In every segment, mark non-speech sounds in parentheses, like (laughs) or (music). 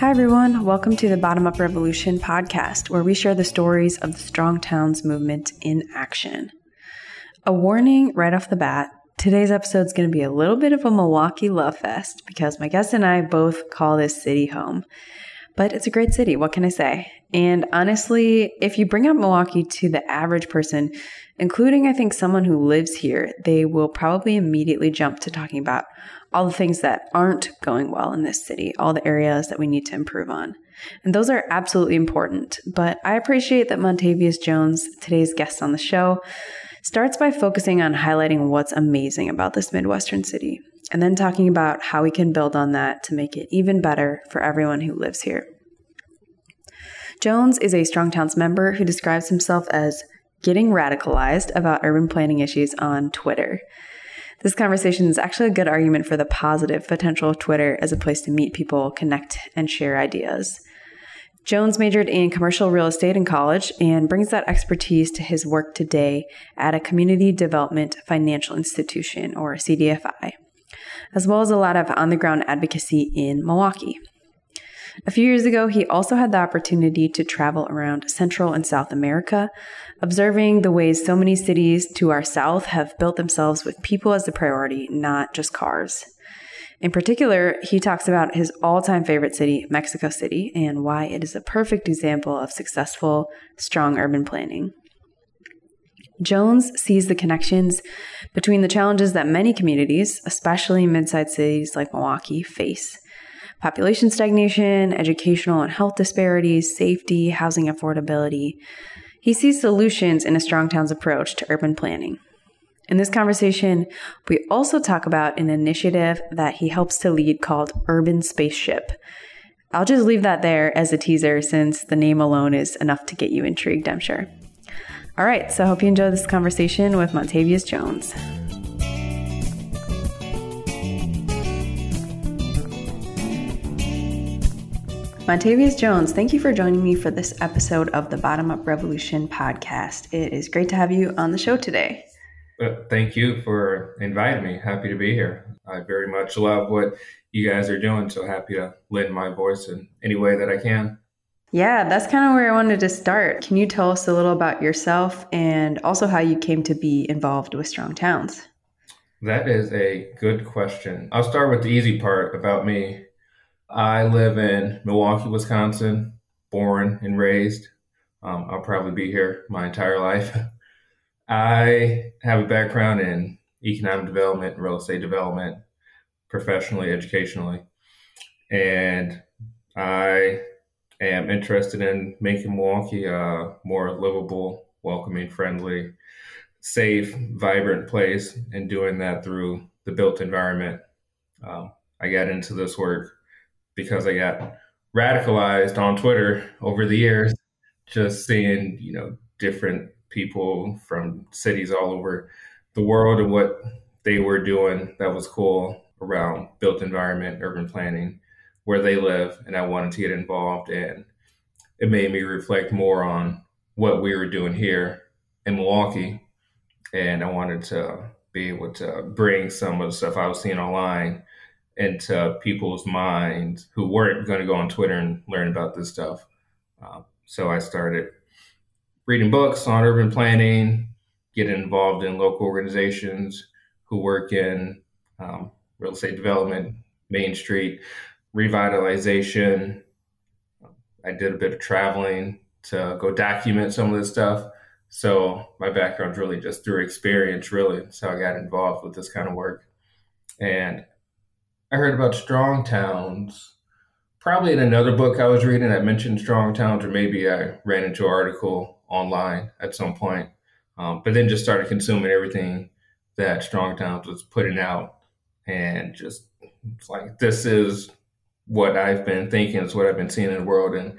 Hi, everyone. Welcome to the Bottom Up Revolution podcast, where we share the stories of the Strong Towns movement in action. A warning right off the bat today's episode is going to be a little bit of a Milwaukee love fest because my guest and I both call this city home. But it's a great city. What can I say? And honestly, if you bring up Milwaukee to the average person, including I think someone who lives here, they will probably immediately jump to talking about all the things that aren't going well in this city, all the areas that we need to improve on. And those are absolutely important. But I appreciate that Montavius Jones, today's guest on the show, starts by focusing on highlighting what's amazing about this Midwestern city, and then talking about how we can build on that to make it even better for everyone who lives here. Jones is a Strong Towns member who describes himself as getting radicalized about urban planning issues on Twitter. This conversation is actually a good argument for the positive potential of Twitter as a place to meet people, connect, and share ideas. Jones majored in commercial real estate in college and brings that expertise to his work today at a community development financial institution, or CDFI, as well as a lot of on the ground advocacy in Milwaukee. A few years ago, he also had the opportunity to travel around Central and South America, observing the ways so many cities to our south have built themselves with people as the priority, not just cars. In particular, he talks about his all time favorite city, Mexico City, and why it is a perfect example of successful, strong urban planning. Jones sees the connections between the challenges that many communities, especially mid sized cities like Milwaukee, face population stagnation, educational and health disparities, safety, housing affordability. He sees solutions in a Strong Towns approach to urban planning. In this conversation, we also talk about an initiative that he helps to lead called Urban Spaceship. I'll just leave that there as a teaser since the name alone is enough to get you intrigued, I'm sure. All right, so I hope you enjoy this conversation with Montavius Jones. Montavius Jones, thank you for joining me for this episode of the Bottom Up Revolution podcast. It is great to have you on the show today. Well, thank you for inviting me. Happy to be here. I very much love what you guys are doing, so happy to lend my voice in any way that I can. Yeah, that's kind of where I wanted to start. Can you tell us a little about yourself and also how you came to be involved with Strong Towns? That is a good question. I'll start with the easy part about me. I live in Milwaukee, Wisconsin, born and raised. Um, I'll probably be here my entire life. (laughs) I have a background in economic development real estate development, professionally, educationally. And I am interested in making Milwaukee a more livable, welcoming, friendly, safe, vibrant place, and doing that through the built environment. Um, I got into this work because I got radicalized on Twitter over the years, just seeing, you know, different people from cities all over the world and what they were doing that was cool around built environment, urban planning, where they live. And I wanted to get involved. And it made me reflect more on what we were doing here in Milwaukee. And I wanted to be able to bring some of the stuff I was seeing online into people's minds who weren't going to go on Twitter and learn about this stuff. Uh, so I started reading books on urban planning, getting involved in local organizations who work in um, real estate development, Main Street revitalization. I did a bit of traveling to go document some of this stuff. So my background's really just through experience, really. So I got involved with this kind of work. And I heard about strong towns probably in another book I was reading I mentioned strong towns, or maybe I ran into an article online at some point. Um, but then just started consuming everything that Strong Towns was putting out, and just it's like this is what I've been thinking, it's what I've been seeing in the world, and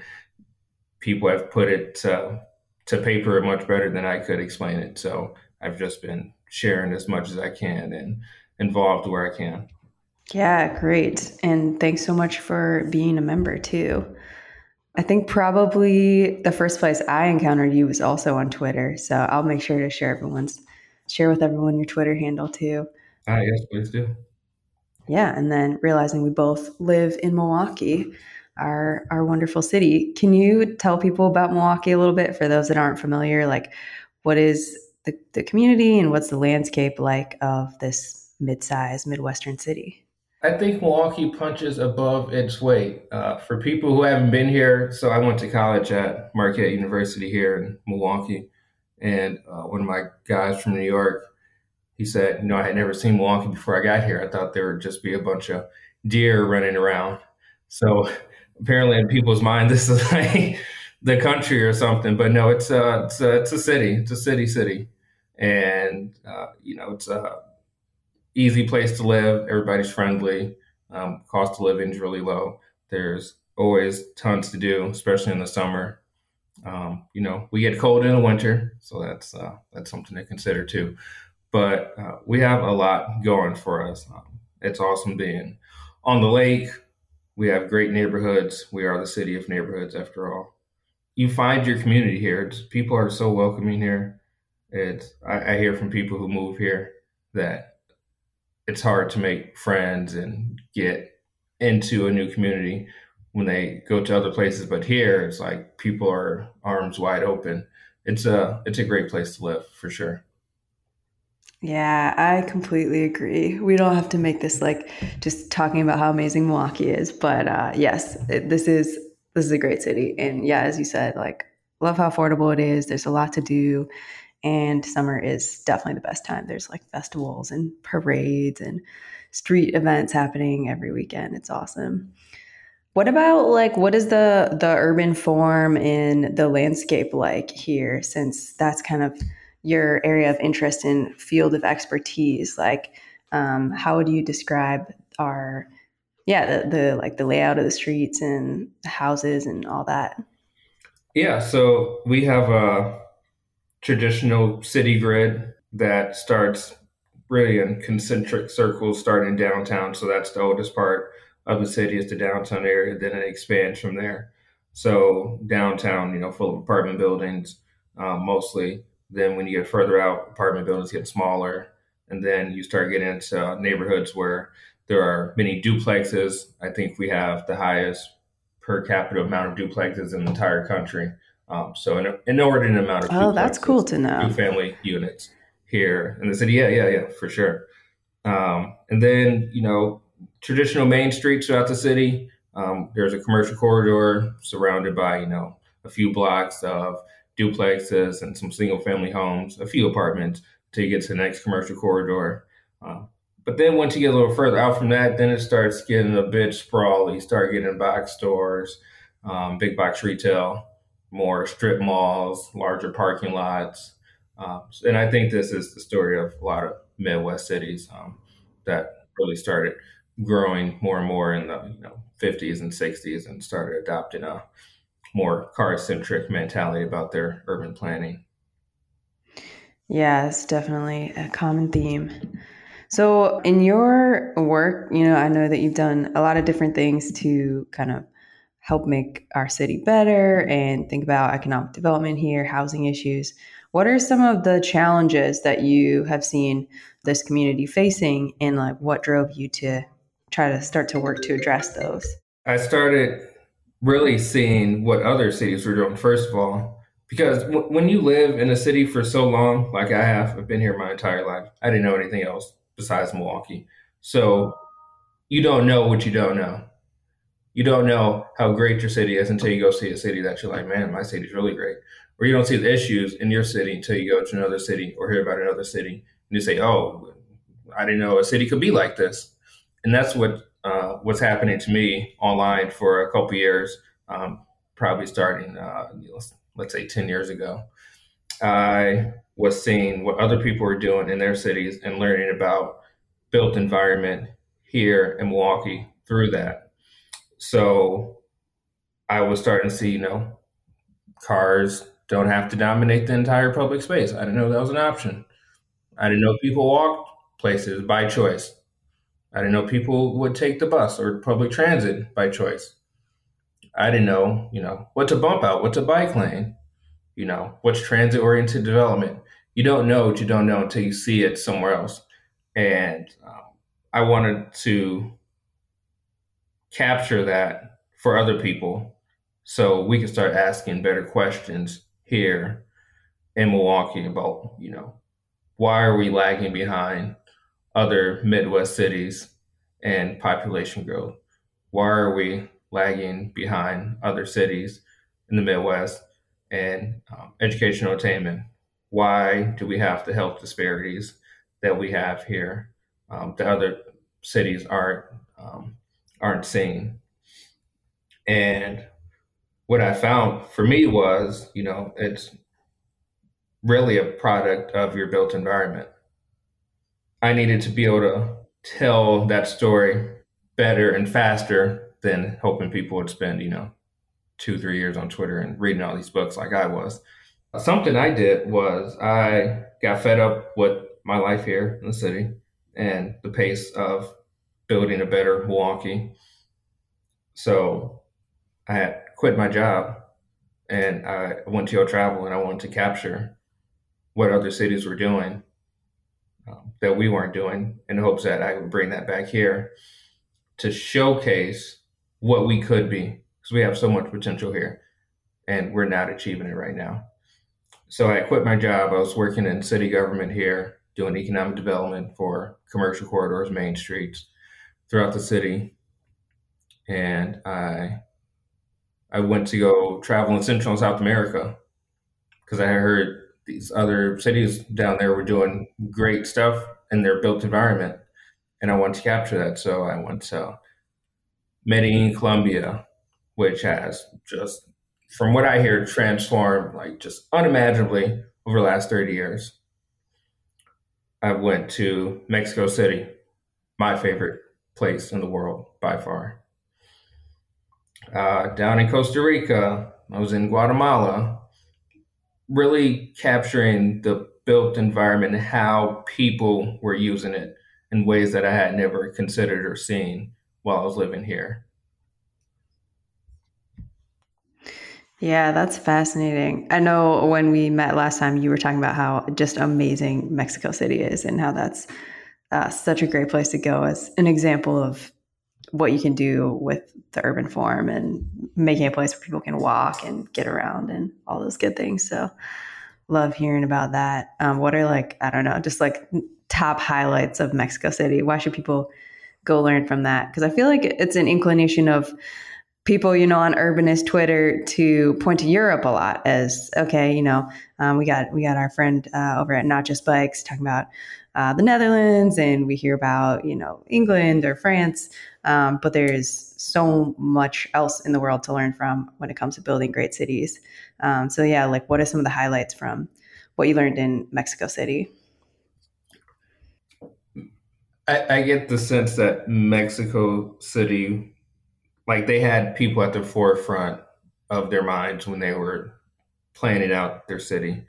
people have put it to, to paper much better than I could explain it. So I've just been sharing as much as I can and involved where I can. Yeah, great. And thanks so much for being a member too. I think probably the first place I encountered you was also on Twitter. So I'll make sure to share everyone's share with everyone your Twitter handle too. Ah, yes, please do. Yeah, and then realizing we both live in Milwaukee, our our wonderful city. Can you tell people about Milwaukee a little bit for those that aren't familiar? Like, what is the, the community and what's the landscape like of this mid-sized Midwestern city? I think Milwaukee punches above its weight. Uh, for people who haven't been here, so I went to college at Marquette University here in Milwaukee, and uh, one of my guys from New York, he said, you know, I had never seen Milwaukee before I got here. I thought there would just be a bunch of deer running around. So apparently, in people's mind, (laughs) this is like the country or something. But no, it's a it's a, it's a city. It's a city city, and uh, you know, it's a easy place to live. Everybody's friendly. Um, cost of living is really low. There's always tons to do, especially in the summer. Um, you know, we get cold in the winter, so that's uh, that's something to consider too. But uh, we have a lot going for us. Um, it's awesome being on the lake. We have great neighborhoods. We are the city of neighborhoods, after all. You find your community here. It's, people are so welcoming here. It's I, I hear from people who move here that it's hard to make friends and get into a new community when they go to other places. But here, it's like people are arms wide open. It's a it's a great place to live for sure. Yeah, I completely agree. We don't have to make this like just talking about how amazing Milwaukee is, but uh, yes, it, this is this is a great city, and yeah, as you said, like love how affordable it is. There's a lot to do, and summer is definitely the best time. There's like festivals and parades and street events happening every weekend. It's awesome. What about like what is the the urban form in the landscape like here since that's kind of your area of interest and field of expertise like um, how would you describe our yeah the, the like the layout of the streets and the houses and all that yeah so we have a traditional city grid that starts really in concentric circles starting downtown. So that's the oldest part of the city is the downtown area. Then it expands from there. So downtown, you know, full of apartment buildings um, mostly. Then when you get further out, apartment buildings get smaller. And then you start getting into neighborhoods where there are many duplexes. I think we have the highest per capita amount of duplexes in the entire country. Um, so an inordinate amount of oh, that's cool to know. Two family units here in the city. Yeah, yeah, yeah, for sure. Um, and then you know traditional main streets throughout the city. Um, there's a commercial corridor surrounded by you know a few blocks of duplexes and some single family homes, a few apartments till you get to the next commercial corridor. Um, but then once you get a little further out from that, then it starts getting a bit sprawly. You start getting box stores, um, big box retail, more strip malls, larger parking lots. Um, and I think this is the story of a lot of Midwest cities um, that really started growing more and more in the you know 50s and 60s and started adopting a more car centric mentality about their urban planning. It's definitely a common theme. So, in your work, you know, I know that you've done a lot of different things to kind of help make our city better and think about economic development here, housing issues. What are some of the challenges that you have seen this community facing and like what drove you to try to start to work to address those? I started really seeing what other cities were doing first of all because w- when you live in a city for so long like I have, I've been here my entire life. I didn't know anything else besides Milwaukee. So you don't know what you don't know you don't know how great your city is until you go see a city that you're like, man, my city's really great. Or you don't see the issues in your city until you go to another city or hear about another city and you say, oh, I didn't know a city could be like this. And that's what uh, what's happening to me online for a couple years, um, probably starting, uh, let's say, 10 years ago. I was seeing what other people were doing in their cities and learning about built environment here in Milwaukee through that. So I was starting to see, you know, cars don't have to dominate the entire public space. I didn't know that was an option. I didn't know people walked places by choice. I didn't know people would take the bus or public transit by choice. I didn't know, you know, what's a bump out, what's a bike lane, you know, what's transit oriented development. You don't know what you don't know until you see it somewhere else. And um, I wanted to capture that for other people so we can start asking better questions here in Milwaukee about, you know, why are we lagging behind other Midwest cities and population growth? Why are we lagging behind other cities in the Midwest and um, educational attainment? Why do we have the health disparities that we have here um, that other cities aren't um, aren't seen. And what I found for me was, you know, it's really a product of your built environment. I needed to be able to tell that story better and faster than hoping people would spend, you know, two, three years on Twitter and reading all these books like I was. Something I did was I got fed up with my life here in the city and the pace of building a better Milwaukee. So I had quit my job and I went to go travel and I wanted to capture what other cities were doing um, that we weren't doing in hopes that I would bring that back here to showcase what we could be because we have so much potential here and we're not achieving it right now. So I quit my job. I was working in city government here doing economic development for commercial corridors, main streets throughout the city. And I I went to go travel in Central and South America because I heard these other cities down there were doing great stuff in their built environment, and I wanted to capture that. So I went to Medellin, Colombia, which has just, from what I hear, transformed like just unimaginably over the last 30 years. I went to Mexico City, my favorite place in the world by far uh, down in Costa Rica. I was in Guatemala, really capturing the built environment and how people were using it in ways that I had never considered or seen while I was living here. Yeah, that's fascinating. I know when we met last time, you were talking about how just amazing Mexico City is and how that's uh, such a great place to go as an example of what you can do with the urban form and making a place where people can walk and get around and all those good things. So love hearing about that. Um, what are like, I don't know, just like top highlights of Mexico City? Why should people go learn from that? Because I feel like it's an inclination of people, you know, on urbanist Twitter to point to Europe a lot as, okay, you know, um, we got, we got our friend uh, over at Not Just Bikes talking about uh, the Netherlands and we hear about, you know, England or France. Um, but there's so much else in the world to learn from when it comes to building great cities. Um, so, yeah, like what are some of the highlights from what you learned in Mexico City? I, I get the sense that Mexico City, like they had people at the forefront of their minds when they were planning out their city.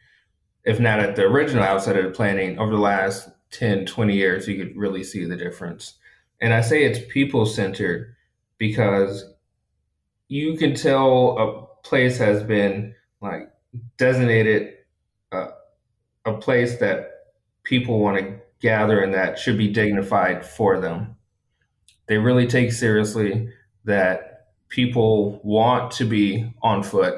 If not at the original outset of the planning, over the last 10, 20 years, you could really see the difference. And I say it's people centered because you can tell a place has been like designated a place that people want to gather and that should be dignified for them. They really take seriously that people want to be on foot,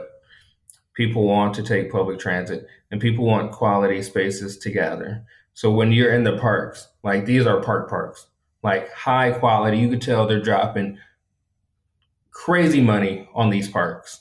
people want to take public transit, and people want quality spaces to gather. So when you're in the parks, like these are park parks, like high quality. You could tell they're dropping crazy money on these parks,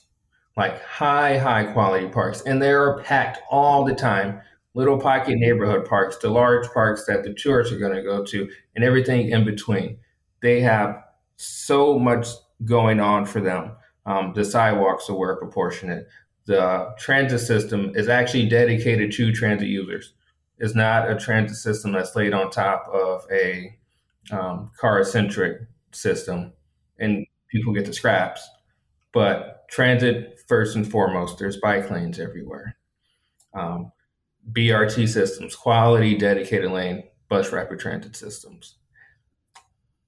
like high, high quality parks. And they are packed all the time. Little pocket neighborhood parks to large parks that the tourists are going to go to and everything in between. They have so much going on for them. Um, the sidewalks are well proportionate. The transit system is actually dedicated to transit users. It's not a transit system that's laid on top of a um, car centric system and people get the scraps. But transit, first and foremost, there's bike lanes everywhere. Um, BRT systems, quality dedicated lane bus rapid transit systems.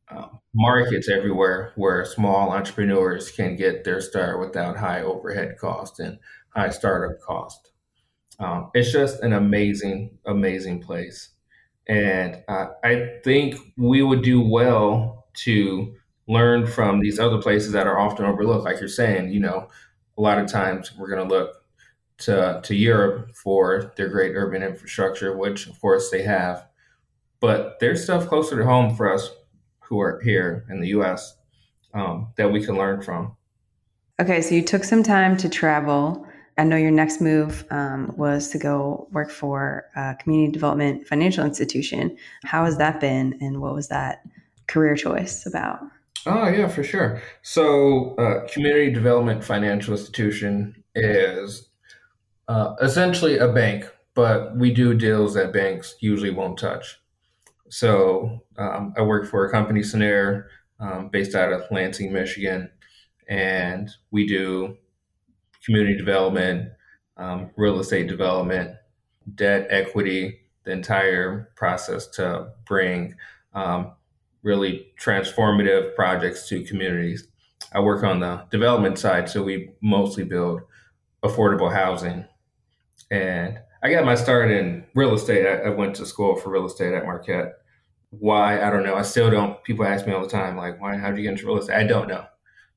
Um, markets everywhere where small entrepreneurs can get their start without high overhead cost and high startup cost. Um, it's just an amazing, amazing place. And uh, I think we would do well to learn from these other places that are often overlooked. Like you're saying, you know, a lot of times we're going to look to to Europe for their great urban infrastructure, which of course they have, but there's stuff closer to home for us who are here in the U.S. Um, that we can learn from. Okay, so you took some time to travel. I know your next move um, was to go work for a community development financial institution. How has that been, and what was that career choice about? Oh, yeah, for sure. So, uh, community development financial institution is uh, essentially a bank, but we do deals that banks usually won't touch. So, um, I work for a company, Cinnaire, um, based out of Lansing, Michigan and we do community development, um, real estate development, debt equity, the entire process to bring um, really transformative projects to communities. I work on the development side, so we mostly build affordable housing. And I got my start in real estate. I, I went to school for real estate at Marquette. Why? I don't know. I still don't. People ask me all the time, like, why? How did you get into real estate? I don't know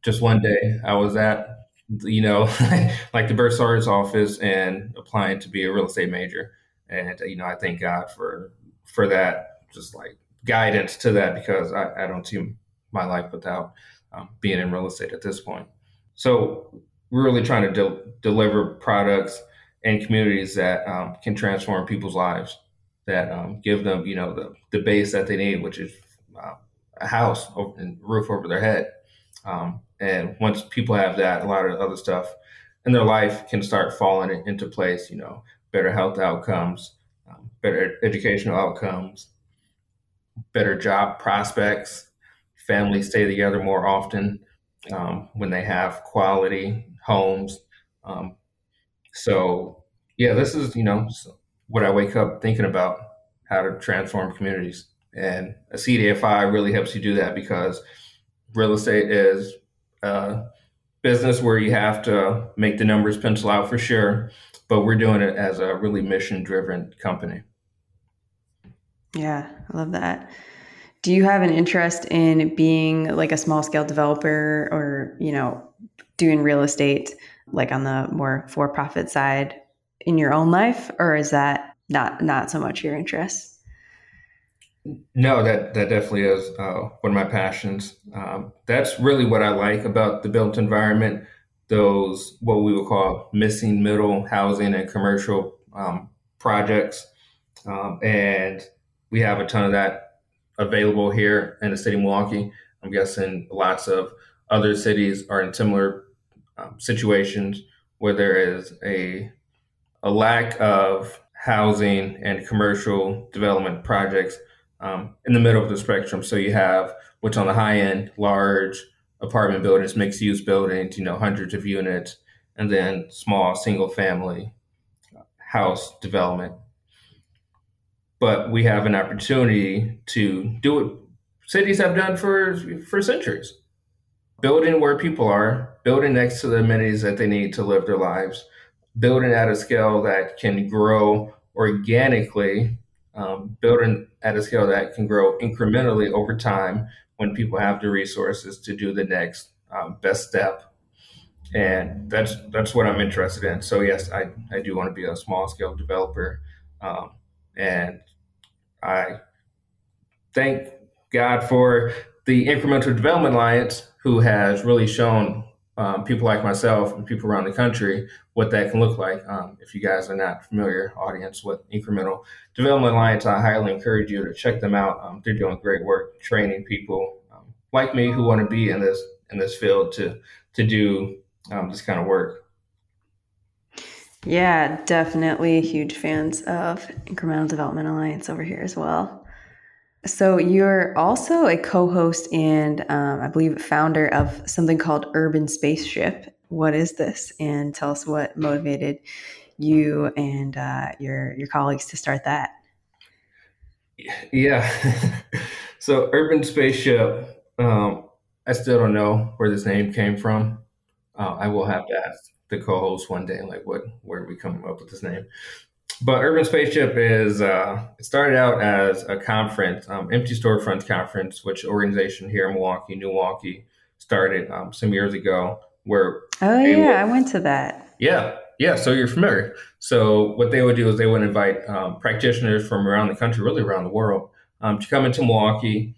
just one day I was at, you know, (laughs) like the bursar's office and applying to be a real estate major. And, you know, I thank God for, for that, just like guidance to that, because I, I don't see my life without um, being in real estate at this point. So we're really trying to de- deliver products and communities that um, can transform people's lives, that um, give them, you know, the, the base that they need, which is uh, a house and roof over their head. Um, and once people have that, a lot of other stuff in their life can start falling into place. You know, better health outcomes, um, better educational outcomes, better job prospects. Families stay together more often um, when they have quality homes. Um, so, yeah, this is you know what I wake up thinking about how to transform communities, and a CDFI really helps you do that because real estate is uh, business where you have to make the numbers pencil out for sure, but we're doing it as a really mission driven company. Yeah, I love that. Do you have an interest in being like a small scale developer or, you know, doing real estate like on the more for profit side in your own life or is that not not so much your interest? No, that that definitely is uh, one of my passions. Um, that's really what I like about the built environment. Those what we would call missing middle housing and commercial um, projects, um, and we have a ton of that available here in the city of Milwaukee. I'm guessing lots of other cities are in similar um, situations where there is a a lack of housing and commercial development projects um, in the middle of the spectrum. So you have what's on the high end, large apartment buildings, mixed use buildings, you know, hundreds of units, and then small single family house development. But we have an opportunity to do what cities have done for for centuries. Building where people are, building next to the amenities that they need to live their lives, building at a scale that can grow organically um, building at a scale that can grow incrementally over time when people have the resources to do the next um, best step. And that's that's what I'm interested in. So yes, I, I do want to be a small scale developer, um, and I thank God for the Incremental Development Alliance, who has really shown um, people like myself and people around the country what that can look like. Um, if you guys are not familiar, audience, with Incremental Development Alliance, I highly encourage you to check them out. Um, they're doing great work training people um, like me who want to be in this in this field to to do um, this kind of work. Yeah, definitely huge fans of Incremental Development Alliance over here as well. So you're also a co-host and um, I believe founder of something called Urban Spaceship. What is this? And tell us what motivated you and uh, your your colleagues to start that. Yeah. (laughs) so Urban Spaceship. Um, I still don't know where this name came from. Uh, I will have to ask the co-host one day, like, what, where we coming up with this name? But Urban Spaceship is uh, it started out as a conference, um, Empty storefronts Conference, which organization here in Milwaukee, Newaukee, started um, some years ago. Where oh yeah, would, I went to that. Yeah, yeah. So you're familiar. So what they would do is they would invite um, practitioners from around the country, really around the world, um, to come into Milwaukee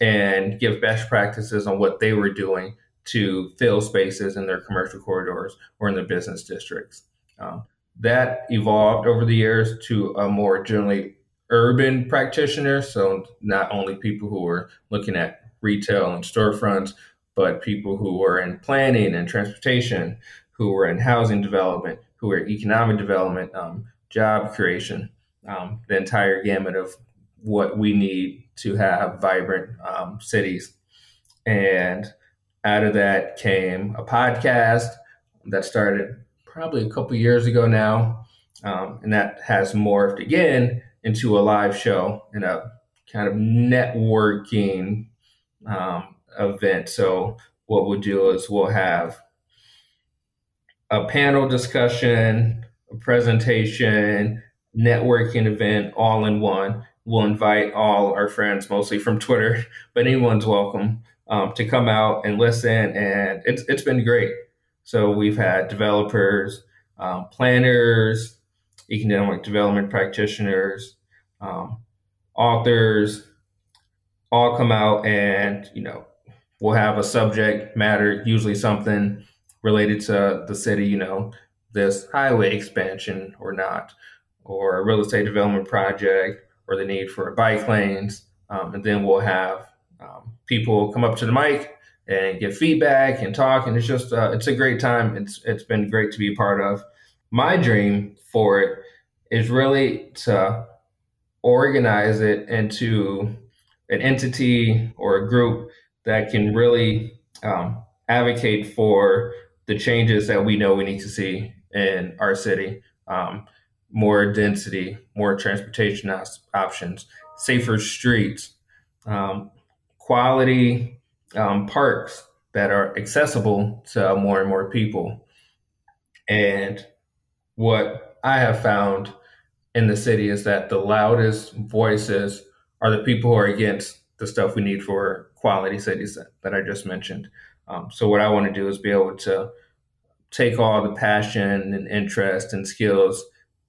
and give best practices on what they were doing to fill spaces in their commercial corridors or in their business districts. Um, that evolved over the years to a more generally urban practitioner. So not only people who were looking at retail and storefronts, but people who were in planning and transportation, who were in housing development, who were economic development, um, job creation, um, the entire gamut of what we need to have vibrant um, cities. And out of that came a podcast that started probably a couple years ago now. Um, and that has morphed again into a live show and a kind of networking um, event. So, what we'll do is we'll have a panel discussion, a presentation, networking event all in one. We'll invite all our friends, mostly from Twitter, (laughs) but anyone's welcome um, to come out and listen. And it's, it's been great. So we've had developers, um, planners, economic development practitioners, um, authors, all come out and you know we'll have a subject matter, usually something related to the city. You know, this highway expansion or not, or a real estate development project, or the need for bike lanes, um, and then we'll have um, people come up to the mic and get feedback and talk. And it's just uh, it's a great time. It's it's been great to be part of. My dream for it is really to organize it into an entity or a group that can really um, advocate for the changes that we know we need to see in our city. Um, more density, more transportation options, safer streets, um, quality um, parks that are accessible to more and more people. And what I have found in the city is that the loudest voices are the people who are against the stuff we need for quality cities that, that I just mentioned. Um, so, what I want to do is be able to take all the passion and interest and skills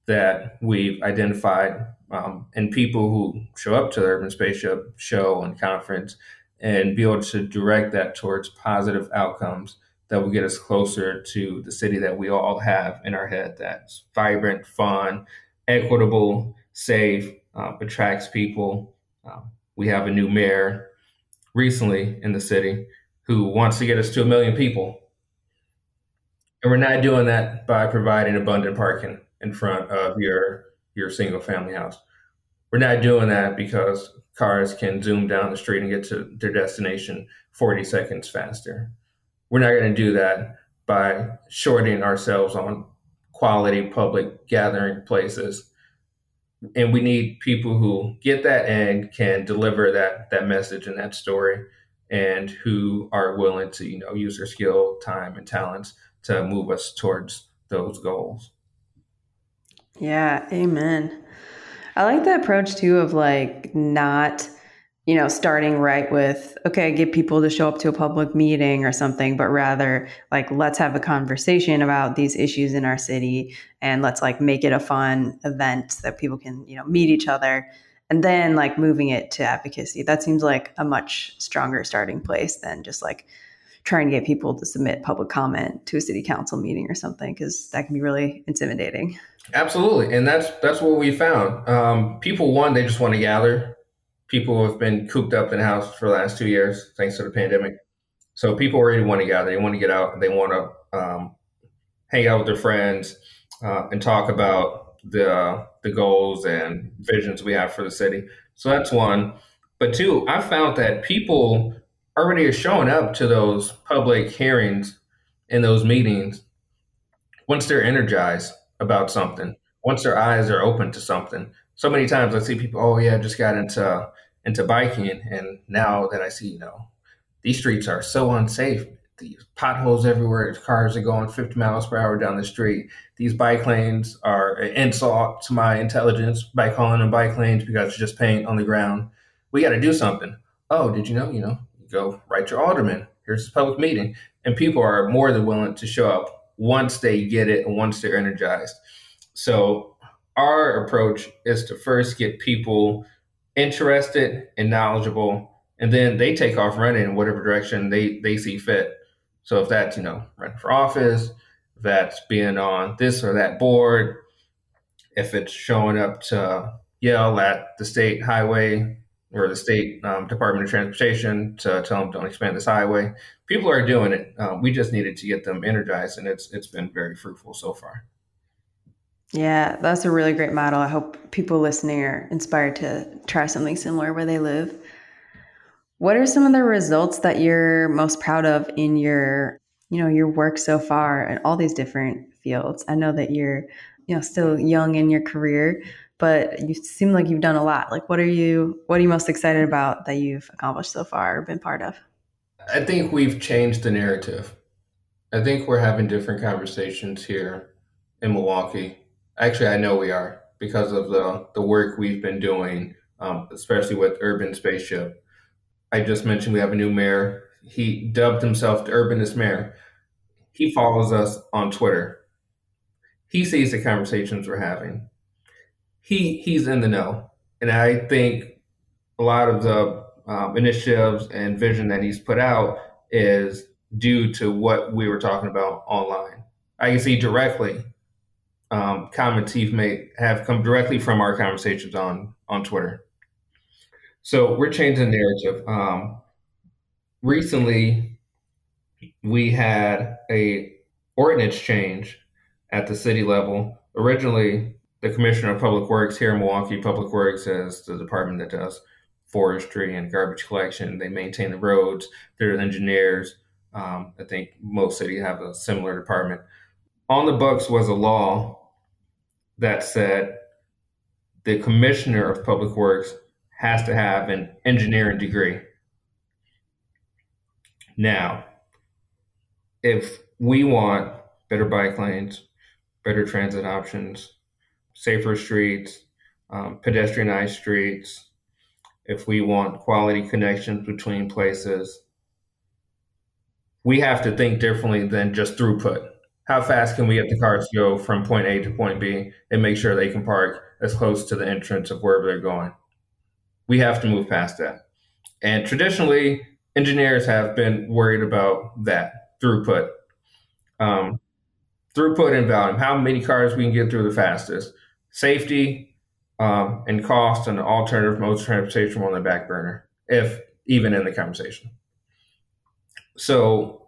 that we've identified um, in people who show up to the Urban Spaceship show and conference and be able to direct that towards positive outcomes that will get us closer to the city that we all have in our head that's vibrant, fun, equitable, safe, um, attracts people. Um, we have a new mayor recently in the city who wants to get us to a million people. And we're not doing that by providing abundant parking in front of your your single family house. We're not doing that because cars can zoom down the street and get to their destination 40 seconds faster. We're not going to do that by shorting ourselves on quality public gathering places. And we need people who get that and can deliver that that message and that story and who are willing to, you know, use their skill, time and talents to move us towards those goals. Yeah, amen. I like the approach too of like not, you know, starting right with, okay, get people to show up to a public meeting or something, but rather like, let's have a conversation about these issues in our city and let's like make it a fun event that people can, you know, meet each other. And then like moving it to advocacy. That seems like a much stronger starting place than just like, trying to get people to submit public comment to a city council meeting or something because that can be really intimidating. Absolutely, and that's that's what we found. Um, people, one, they just want to gather. People have been cooped up in house for the last two years thanks to the pandemic. So people already want to gather. They want to get out. They want to um, hang out with their friends uh, and talk about the the goals and visions we have for the city. So that's one. But two, I found that people already is showing up to those public hearings and those meetings once they're energized about something once their eyes are open to something. So many times I see people, oh yeah, I just got into into biking, and now that I see, you know, these streets are so unsafe. these potholes everywhere. Cars are going 50 miles per hour down the street. These bike lanes are an insult to my intelligence by calling them bike lanes because it's just paint on the ground. We got to do something. Oh, did you know? You know, go write your alderman. Here's a public meeting, and people are more than willing to show up once they get it and once they're energized. So our approach is to first get people interested and knowledgeable, and then they take off running in whatever direction they they see fit. So if that's, you know, running for office, that's being on this or that board, if it's showing up to yell at the state highway or the state um, Department of Transportation to tell them don't expand this highway, people are doing it. Um, we just needed to get them energized, and it's it's been very fruitful so far. Yeah, that's a really great model. I hope people listening are inspired to try something similar where they live. What are some of the results that you're most proud of in your, you know, your work so far in all these different fields? I know that you're, you know, still young in your career, but you seem like you've done a lot. Like what are you what are you most excited about that you've accomplished so far or been part of? I think we've changed the narrative. I think we're having different conversations here in Milwaukee. Actually, I know we are because of the the work we've been doing, um, especially with Urban Spaceship I just mentioned we have a new mayor. He dubbed himself the urbanist mayor. He follows us on Twitter. He sees the conversations we're having. He he's in the know, and I think a lot of the um, initiatives and vision that he's put out is due to what we were talking about online. I can see directly um, comments made have come directly from our conversations on on Twitter. So we're changing narrative. Um, recently, we had a ordinance change at the city level. Originally, the Commissioner of Public Works here in Milwaukee, Public Works is the department that does forestry and garbage collection. They maintain the roads. They're engineers. Um, I think most cities have a similar department. On the books was a law that said the Commissioner of Public Works has to have an engineering degree. Now, if we want better bike lanes, better transit options, safer streets, um, pedestrianized streets, if we want quality connections between places, we have to think differently than just throughput. How fast can we get the cars to go from point A to point B and make sure they can park as close to the entrance of wherever they're going? we have to move past that. And traditionally, engineers have been worried about that throughput, um, throughput and volume, how many cars we can get through the fastest, safety, um, and cost and alternative modes of transportation on the back burner, if even in the conversation. So,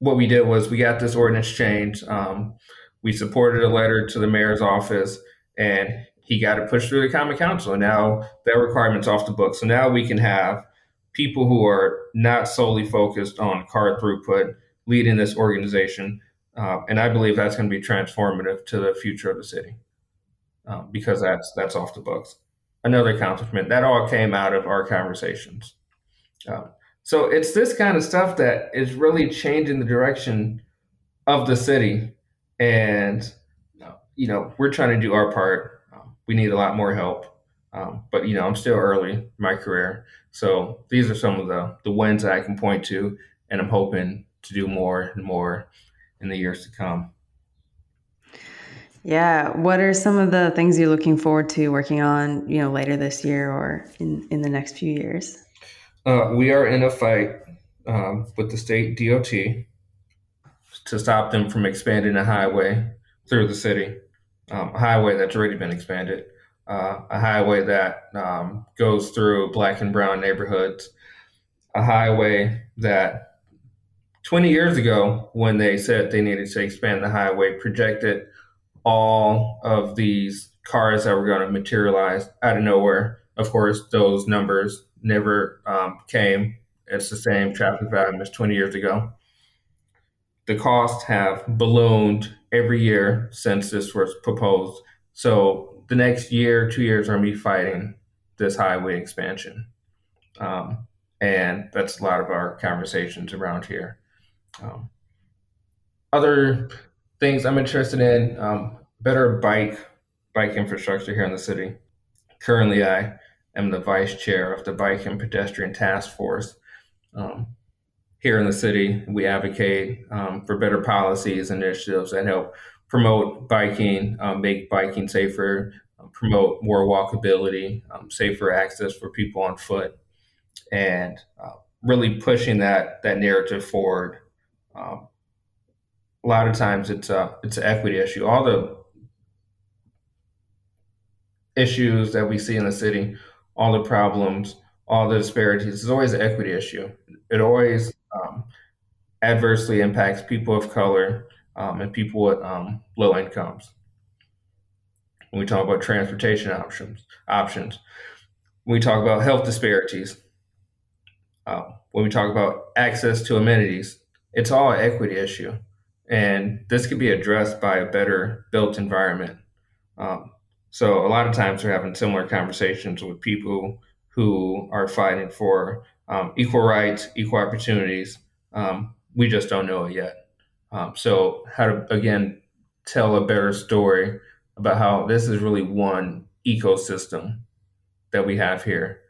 what we did was we got this ordinance changed. Um, we supported a letter to the mayor's office, and he got it pushed through the common council. And now that requirement's off the book. So now we can have people who are not solely focused on car throughput leading this organization. Uh, and I believe that's going to be transformative to the future of the city um, because that's that's off the books. Another accomplishment that all came out of our conversations. Um, so it's this kind of stuff that is really changing the direction of the city, and you know we're trying to do our part we need a lot more help. Um, but you know, I'm still early in my career, so these are some of the the wins that I can point to, and I'm hoping to do more and more in the years to come. Yeah, what are some of the things you're looking forward to working on, you know, later this year or in in the next few years? Uh, we are in a fight um, with the state DOT to stop them from expanding a highway through the city. Um, a highway that's already been expanded, uh, a highway that um, goes through black and brown neighborhoods, a highway that 20 years ago, when they said they needed to expand the highway, projected all of these cars that were going to materialize out of nowhere. Of course, those numbers never um, came. It's the same traffic volume as 20 years ago. The costs have ballooned every year since this was proposed. So the next year, two years, are me fighting this highway expansion. Um, and that's a lot of our conversations around here. Um, other things I'm interested in um, better bike bike infrastructure here in the city. Currently, I am the vice chair of the Bike and Pedestrian Task Force. Um, here in the city, we advocate um, for better policies and initiatives that help promote biking, um, make biking safer, um, promote more walkability, um, safer access for people on foot, and uh, really pushing that that narrative forward. A lot of times, it's a it's an equity issue. All the issues that we see in the city, all the problems, all the disparities, is always an equity issue. It always um, adversely impacts people of color um, and people with um, low incomes. When we talk about transportation options, options, when we talk about health disparities, uh, when we talk about access to amenities, it's all an equity issue. And this could be addressed by a better built environment. Um, so a lot of times we're having similar conversations with people who are fighting for um, equal rights, equal opportunities. Um, we just don't know it yet. Um, so how to again tell a better story about how this is really one ecosystem that we have here,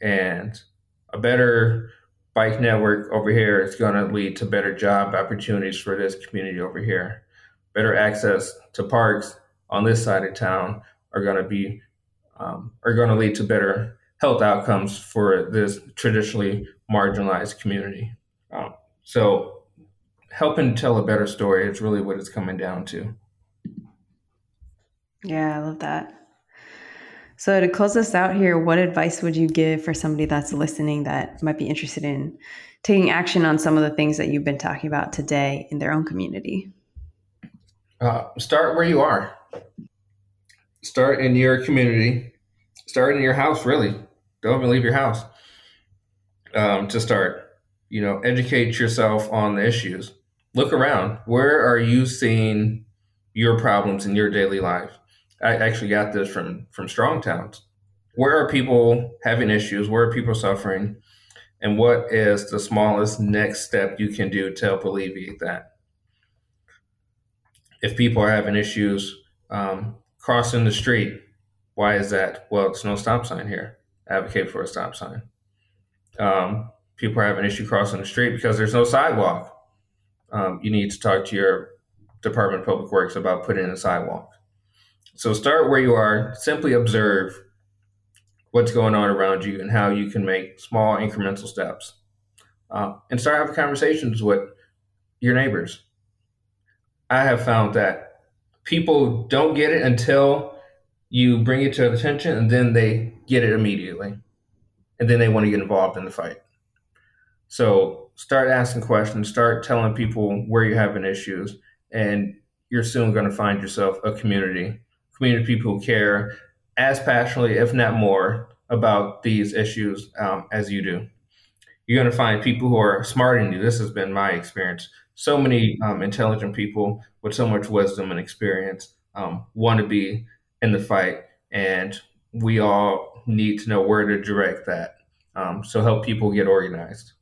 and a better bike network over here is going to lead to better job opportunities for this community over here. Better access to parks on this side of town are going to be um, are going to lead to better health outcomes for this traditionally marginalized community. Um, so, helping tell a better story is really what it's coming down to. Yeah, I love that. So, to close us out here, what advice would you give for somebody that's listening that might be interested in taking action on some of the things that you've been talking about today in their own community? Uh, start where you are start in your community, start in your house, really. Don't even leave your house um, to start. You know, educate yourself on the issues. Look around. Where are you seeing your problems in your daily life? I actually got this from from Strong Towns. Where are people having issues? Where are people suffering? And what is the smallest next step you can do to help alleviate that? If people are having issues um, crossing the street. Why is that? Well, it's no stop sign here. Advocate for a stop sign. Um, people are having issue crossing the street because there's no sidewalk. Um, you need to talk to your Department of Public Works about putting in a sidewalk. So start where you are. Simply observe what's going on around you and how you can make small incremental steps, uh, and start having conversations with your neighbors. I have found that people don't get it until you bring it to their attention and then they get it immediately. And then they want to get involved in the fight. So start asking questions, start telling people where you're having issues, and you're soon going to find yourself a community, community people care as passionately, if not more, about these issues um, as you do. You're going to find people who are smarter than you. This has been my experience so many um, intelligent people with so much wisdom and experience um, want to be in the fight, and we all need to know where to direct that. Um, so help people get organized.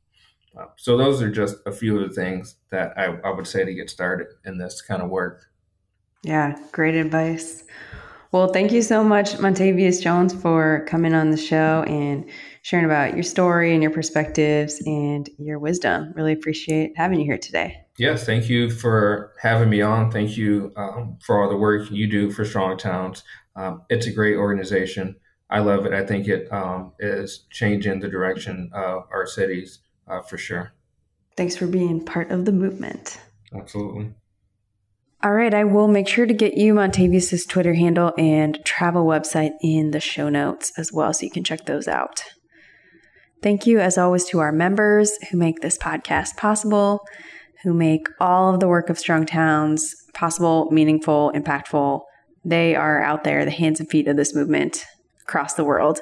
Uh, so those are just a few of the things that I, I would say to get started in this kind of work. Yeah, great advice. Well, thank you so much, Montavius Jones, for coming on the show and sharing about your story and your perspectives and your wisdom. Really appreciate having you here today. Yes, thank you for having me on. Thank you um, for all the work you do for Strong Towns. Um, it's a great organization. I love it. I think it um, is changing the direction of our cities uh, for sure. Thanks for being part of the movement. Absolutely. All right, I will make sure to get you Montavius' Twitter handle and travel website in the show notes as well, so you can check those out. Thank you, as always, to our members who make this podcast possible, who make all of the work of Strong Towns possible, meaningful, impactful. They are out there, the hands and feet of this movement across the world.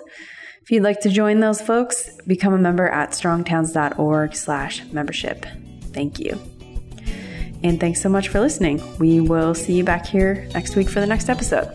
If you'd like to join those folks, become a member at strongtowns.org slash membership. Thank you. And thanks so much for listening. We will see you back here next week for the next episode.